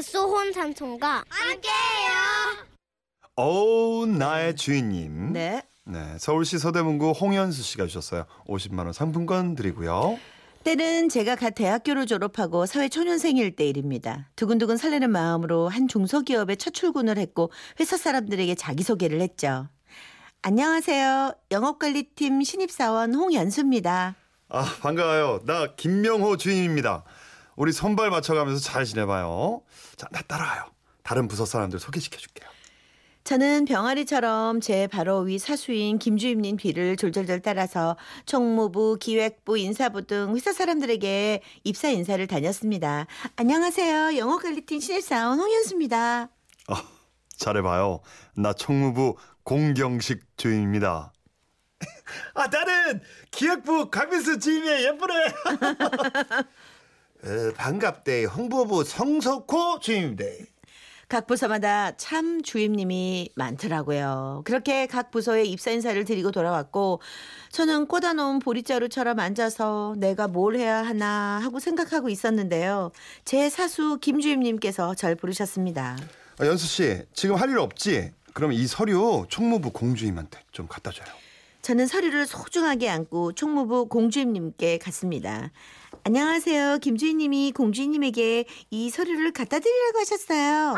갓소혼 삼촌과 함께해요. 어우 나의 주인님. 네. 네, 서울시 서대문구 홍현수 씨가 주셨어요. 50만 원 상품권 드리고요. 때는 제가 갓 대학교를 졸업하고 사회초년생일 때 일입니다. 두근두근 설레는 마음으로 한 중소기업에 첫 출근을 했고 회사 사람들에게 자기소개를 했죠. 안녕하세요. 영업관리팀 신입사원 홍연수입니다. 아 반가워요. 나 김명호 주임입니다. 우리 손발 맞춰가면서 잘 지내봐요. 자, 나 따라와요. 다른 부서 사람들 소개시켜줄게요. 저는 병아리처럼 제 바로 위 사수인 김주임님 뒤를 졸졸졸 따라서 총무부, 기획부, 인사부 등 회사 사람들에게 입사 인사를 다녔습니다. 안녕하세요. 영어관리팀 신입사원 홍현수입니다. 아, 잘해봐요. 나 총무부 공경식 주임입니다. 아, 나는 기획부 강민수 주임이 예쁘네. 어, 반갑대. 홍보부 성석호 주임입니다. 각 부서마다 참 주임님이 많더라고요. 그렇게 각 부서에 입사 인사를 드리고 돌아왔고 저는 꽂아놓은 보리자루처럼 앉아서 내가 뭘 해야 하나 하고 생각하고 있었는데요. 제 사수 김 주임님께서 절 부르셨습니다. 아, 연수 씨, 지금 할 일 없지? 그럼 이 서류 총무부 공주임한테 좀 갖다 줘요. 저는 서류를 소중하게 안고 총무부 공주임님께 갔습니다. 안녕하세요. 김주임님이 공주임님에게 이 서류를 갖다 드리라고 하셨어요.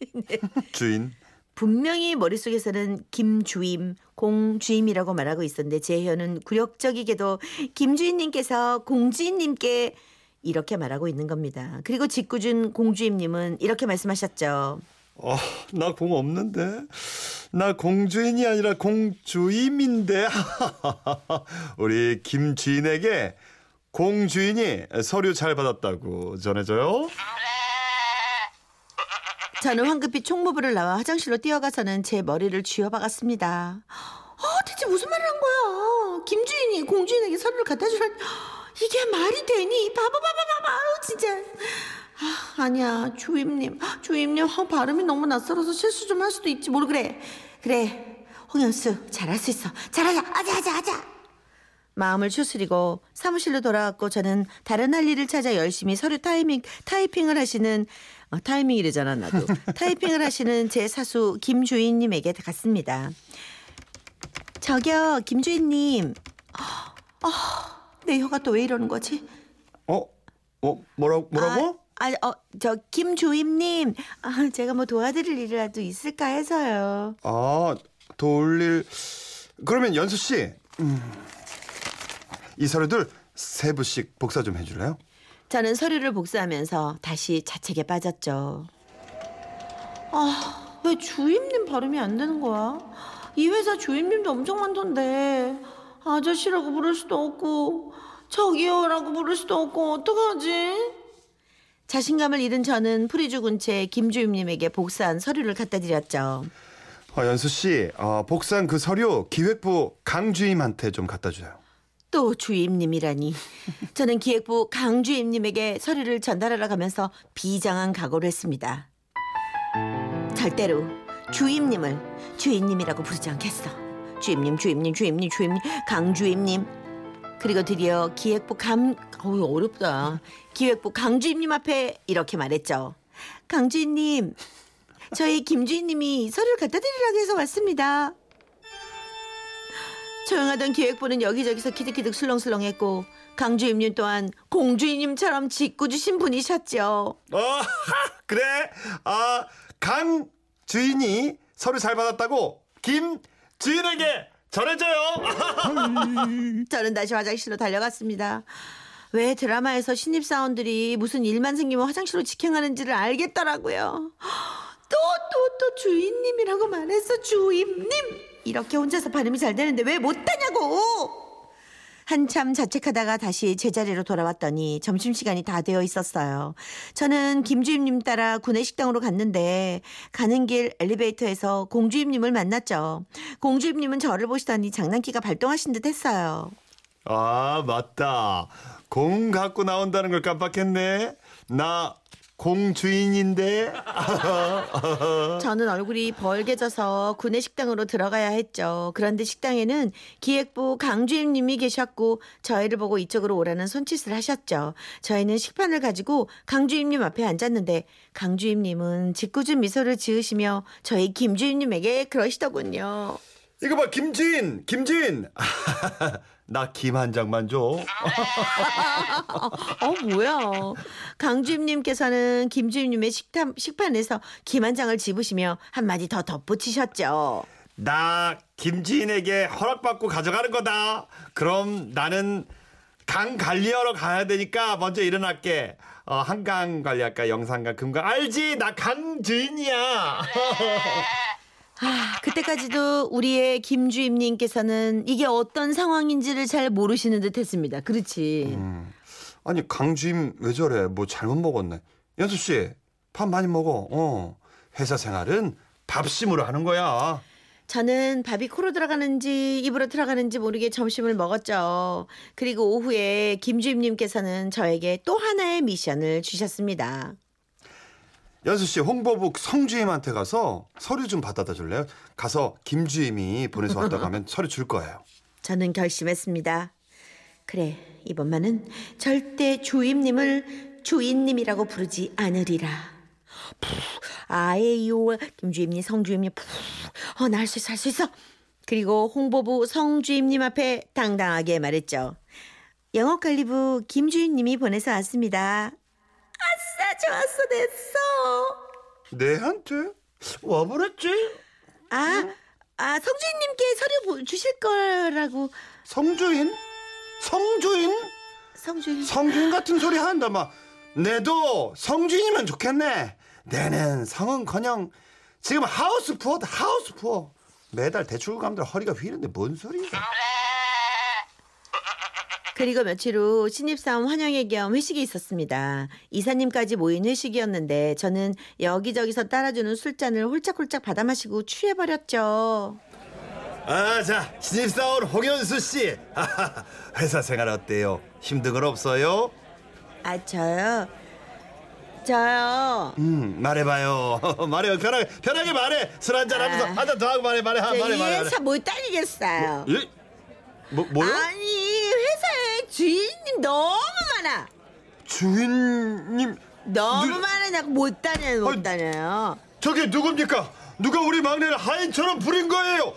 주인. 분명히 머릿속에서는 김주임, 공주임이라고 말하고 있었는데 제 혀는 굴욕적이게도 김주임님께서 공주임님께 이렇게 말하고 있는 겁니다. 그리고 직구준 공주임님은 이렇게 말씀하셨죠. 어, 나 공 없는데. 나 공주인이 아니라 공주임인데. 우리 김주인에게 공주인이 서류 잘 받았다고 전해줘요. 저는 황급히 총무부를 나와 화장실로 뛰어가서는 제 머리를 쥐어박았습니다. 아, 대체 무슨 말을 한 거야? 김주인이 공주인에게 서류를 갖다 주라. 이게 말이 되니? 바보, 바보, 아우, 진짜. 아, 아니야, 주임님. 주임님, 아, 발음이 너무 낯설어서 실수 좀 할 수도 있지. 모르 그래. 그래. 홍현수, 잘할 수 있어. 잘하자. 아자, 아자, 아자. 마음을 추스리고 사무실로 돌아왔고 저는 다른 할 일을 찾아 열심히 서류 타이밍, 타이핑을 하시는 어, 타이밍이래잖아 나도 타이핑을 하시는 제 사수 김주인님에게 갔습니다. 저기요 김주인님, 아, 내 혀가 또 왜 이러는 거지? 어? 어? 뭐라고? 뭐라고? 아, 아, 어, 저 김주임님, 아, 제가 뭐 도와드릴 일이라도 있을까 해서요. 아, 돌릴. 그러면 연수 씨, 음, 이 서류들 세 부씩 복사 좀 해줄래요? 저는 서류를 복사하면서 다시 자책에 빠졌죠. 아, 왜 주임님 발음이 안 되는 거야? 이 회사 주임님도 엄청 많던데 아저씨라고 부를 수도 없고 저기요라고 부를 수도 없고 어떡하지? 자신감을 잃은 저는 풀이 죽은 채 김주임님에게 복사한 서류를 갖다 드렸죠. 아, 연수 씨, 어, 복사한 그 서류 기획부 강주임한테 좀 갖다 줘요. 또 주임님이라니. 저는 기획부 강주임님에게 서류를 전달하러 가면서 비장한 각오를 했습니다. 절대로 주임님을 주임님이라고 부르지 않겠어. 주임님, 주임님, 주임님, 주임님, 강주임님. 그리고 드디어 기획부 감, 어우, 어렵다. 기획부 강주임님 앞에 이렇게 말했죠. 강주임님, 저희 김주임님이 서류를 갖다 드리라고 해서 왔습니다. 조용하던 기획부는 여기저기서 키득키득 술렁술렁했고 강주임님 또한 공주임님처럼 짓궂으신 분이셨죠. 아, 그래? 아, 강 주인이 서류 잘 받았다고 김 주인에게 전해줘요. 저는 다시 화장실로 달려갔습니다. 왜 드라마에서 신입사원들이 무슨 일만 생기면 화장실로 직행하는지를 알겠더라고요. 또, 또, 또 주인님이라고 말했어, 주임님! 이렇게 혼자서 발음이 잘 되는데 왜 못하냐고! 한참 자책하다가 다시 제자리로 돌아왔더니 점심시간이 다 되어 있었어요. 저는 김주임님 따라 구내식당으로 갔는데 가는 길 엘리베이터에서 공주임님을 만났죠. 공주임님은 저를 보시더니 장난기가 발동하신 듯 했어요. 아, 맞다. 공 갖고 나온다는 걸 깜빡했네. 나 공주인인데. 저는 얼굴이 벌게 져서 구내 식당으로 들어가야 했죠. 그런데 식당에는 기획부 강주임님이 계셨고 저희를 보고 이쪽으로 오라는 손짓을 하셨죠. 저희는 식판을 가지고 강주임님 앞에 앉았는데 강주임님은 짓궂은 미소를 지으시며 저희 김주임님에게 그러시더군요. 이거 봐, 김주인, 김주인. 나김 한 장만 줘. 어 뭐야? 강주임님께서는 김주임님의 식탐, 식판에서 김 한 장을 집으시며 한마디 더 덧붙이셨죠. 나 김지인에게 허락받고 가져가는 거다. 그럼 나는 강 관리하러 가야 되니까 먼저 일어날게. 어, 한강 관리할까 영산강 금강 알지? 나 강주인이야. 아, 그때까지도 우리의 김주임님께서는 이게 어떤 상황인지를 잘 모르시는 듯 했습니다. 그렇지. 아니 강주임 왜 저래? 뭐 잘못 먹었네. 연수 씨, 밥 많이 먹어. 어. 회사 생활은 밥심으로 하는 거야. 저는 밥이 코로 들어가는지 입으로 들어가는지 모르게 점심을 먹었죠. 그리고 오후에 김주임님께서는 저에게 또 하나의 미션을 주셨습니다. 연수 씨 홍보부 성주임한테 가서 서류 좀 받아다 줄래요? 가서 김주임이 보내서 왔다고 하면 서류 줄 거예요. 저는 결심했습니다. 그래, 이번만은 절대 주임님을 주인님이라고 부르지 않으리라. 푸, 아예요, 김주임님, 성주임님, 푸, 어, 나 할 수 있어, 할 수 있어. 그리고 홍보부 성주임님 앞에 당당하게 말했죠. 영업관리부 김주임님이 보내서 왔습니다. 좋았어, 됐어. 내한테 와보랬지? 아, 아, 성주임님께 서류 보- 주실 거라고 성주인? 성주인? 성주임. 성주인 같은 소리 한다 막 내도 성주인이면 좋겠네 내는 성은커녕 지금 하우스 푸어다 하우스 푸어 매달 대출 감들 허리가 휘는데 뭔 소리야 그리고 며칠 후 신입사원 환영회 겸 회식이 있었습니다. 이사님까지 모인 회식이었는데 저는 여기저기서 따라주는 술잔을 홀짝홀짝 받아 마시고 취해버렸죠. 아 자 신입사원 홍현수 씨 회사 생활 어때요 힘든 건 없어요 아 저요? 저요? 음 말해봐요 말해요 편하게 편하게 말해 술 한잔 하면서 아. 한잔 더 하고 말해 말해 말해 이 말해 회사 못 다니겠어요. 예? 뭐 뭐요 아니 회사에 주인님 너무 많아. 주인님 너무 누- 많으냐고 못 다녀요 못 아니, 다녀요. 저게 누굽니까? 누가 우리 막내를 하인처럼 부린 거예요?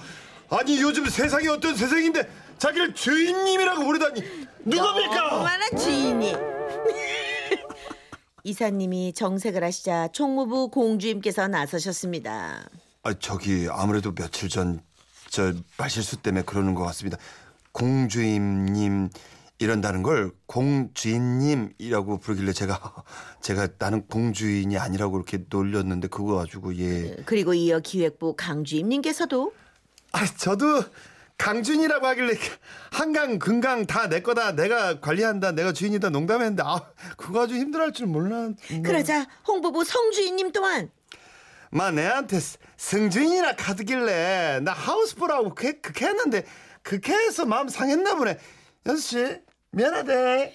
아니 요즘 세상이 어떤 세상인데 자기를 주인님이라고 부르다니 누굽니까? 많아 주인이. 이사님이 정색을 하시자 총무부 공주임께서 나서셨습니다. 아 저기 아무래도 며칠 전 저 말실수 때문에 그러는 것 같습니다. 공주임님 이런다는 걸 공주인님이라고 부르길래 제가 제가 나는 공주인이 아니라고 이렇게 놀렸는데 그거 가지고 예. 그리고 이어 기획부 강주임님께서도 아 저도 강준이라고 하길래 한강 금강 다 내 거다. 내가 관리한다. 내가 주인이다. 농담했는데. 아 그거 아주 힘들어할 줄 몰랐. 그러자 홍보부 성주임님 또한 마 내한테 스- 승준이나 카드길래. 나 하우스프라고 그렇게, 그렇게 했는데 그렇게 해서 마음 상했나 보네. 연수 씨 미안하대.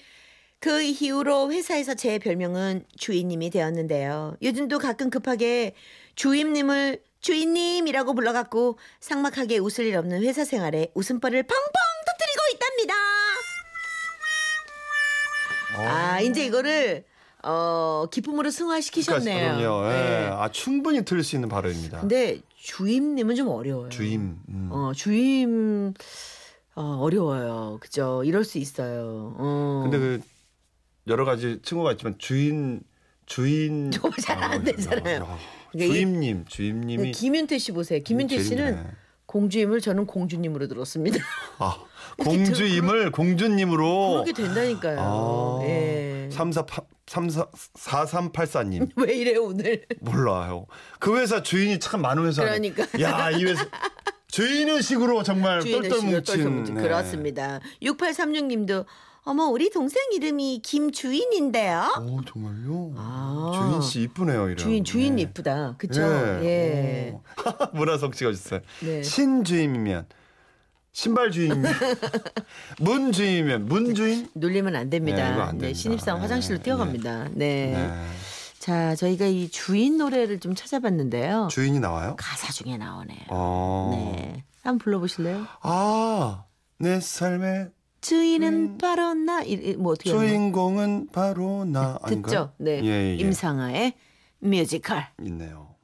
그 이후로 회사에서 제 별명은 주인님이 되었는데요. 요즘도 가끔 급하게 주임님을 주인님이라고 불러갖고 삭막하게 웃을 일 없는 회사 생활에 웃음벌을 펑펑 터뜨리고 있답니다. 아 이제 이거를 어 기쁨으로 승화시키셨네요. 그럼요. 예. 네. 아 충분히 틀릴 수 있는 발음입니다. 근데 주임님은 좀 어려워요. 주임. 음. 어 주임 어, 어려워요. 그죠? 이럴 수 있어요. 어. 근데 그 여러 가지 칭호가 있지만 주인 주인 저거 잘안 아, 되잖아요. 야, 야. 그러니까 이- 주임님 주임님이 김윤태 씨 보세요. 김윤태 씨는. 공주임을 저는 공주님으로 들었습니다. 아, 공주임을 공주님으로 그렇게 된다니까요. 아, 예. 34 34 4384님 왜 이래 오늘? 몰라요. 그 회사 주인이 참 많은 회사. 그러니까. 야, 이 회사 주인 의 식으로 정말 주인의 똘똘 뭉친. 네. 그렇습니다. 6836님도 어머 우리 동생 이름이 김주인인데요. 오, 정말요? 아. 주인 씨 이쁘네요, 이름. 주인 주인 네. 이쁘다. 그쵸? 예. 예. 오. 문화석 씨가 주셨어요. 네. 신주임이면 신발 주인이면 문 주인이면 문 주인? 놀리면 안 됩니다. 네, 네. 신입사원 네, 화장실로 뛰어갑니다. 네. 네. 자, 저희가 이 주인 노래를 좀 찾아봤는데요. 주인이 나와요? 가사 중에 나오네요. 어. 네. 한번 불러보실래요? 아, 내 삶의 주인은 바로 나, 뭐 어떻게? 주인공은 바로 나 아닌가요? 듣죠? 네. 예, 예. 임상아의 뮤지컬. 있네요.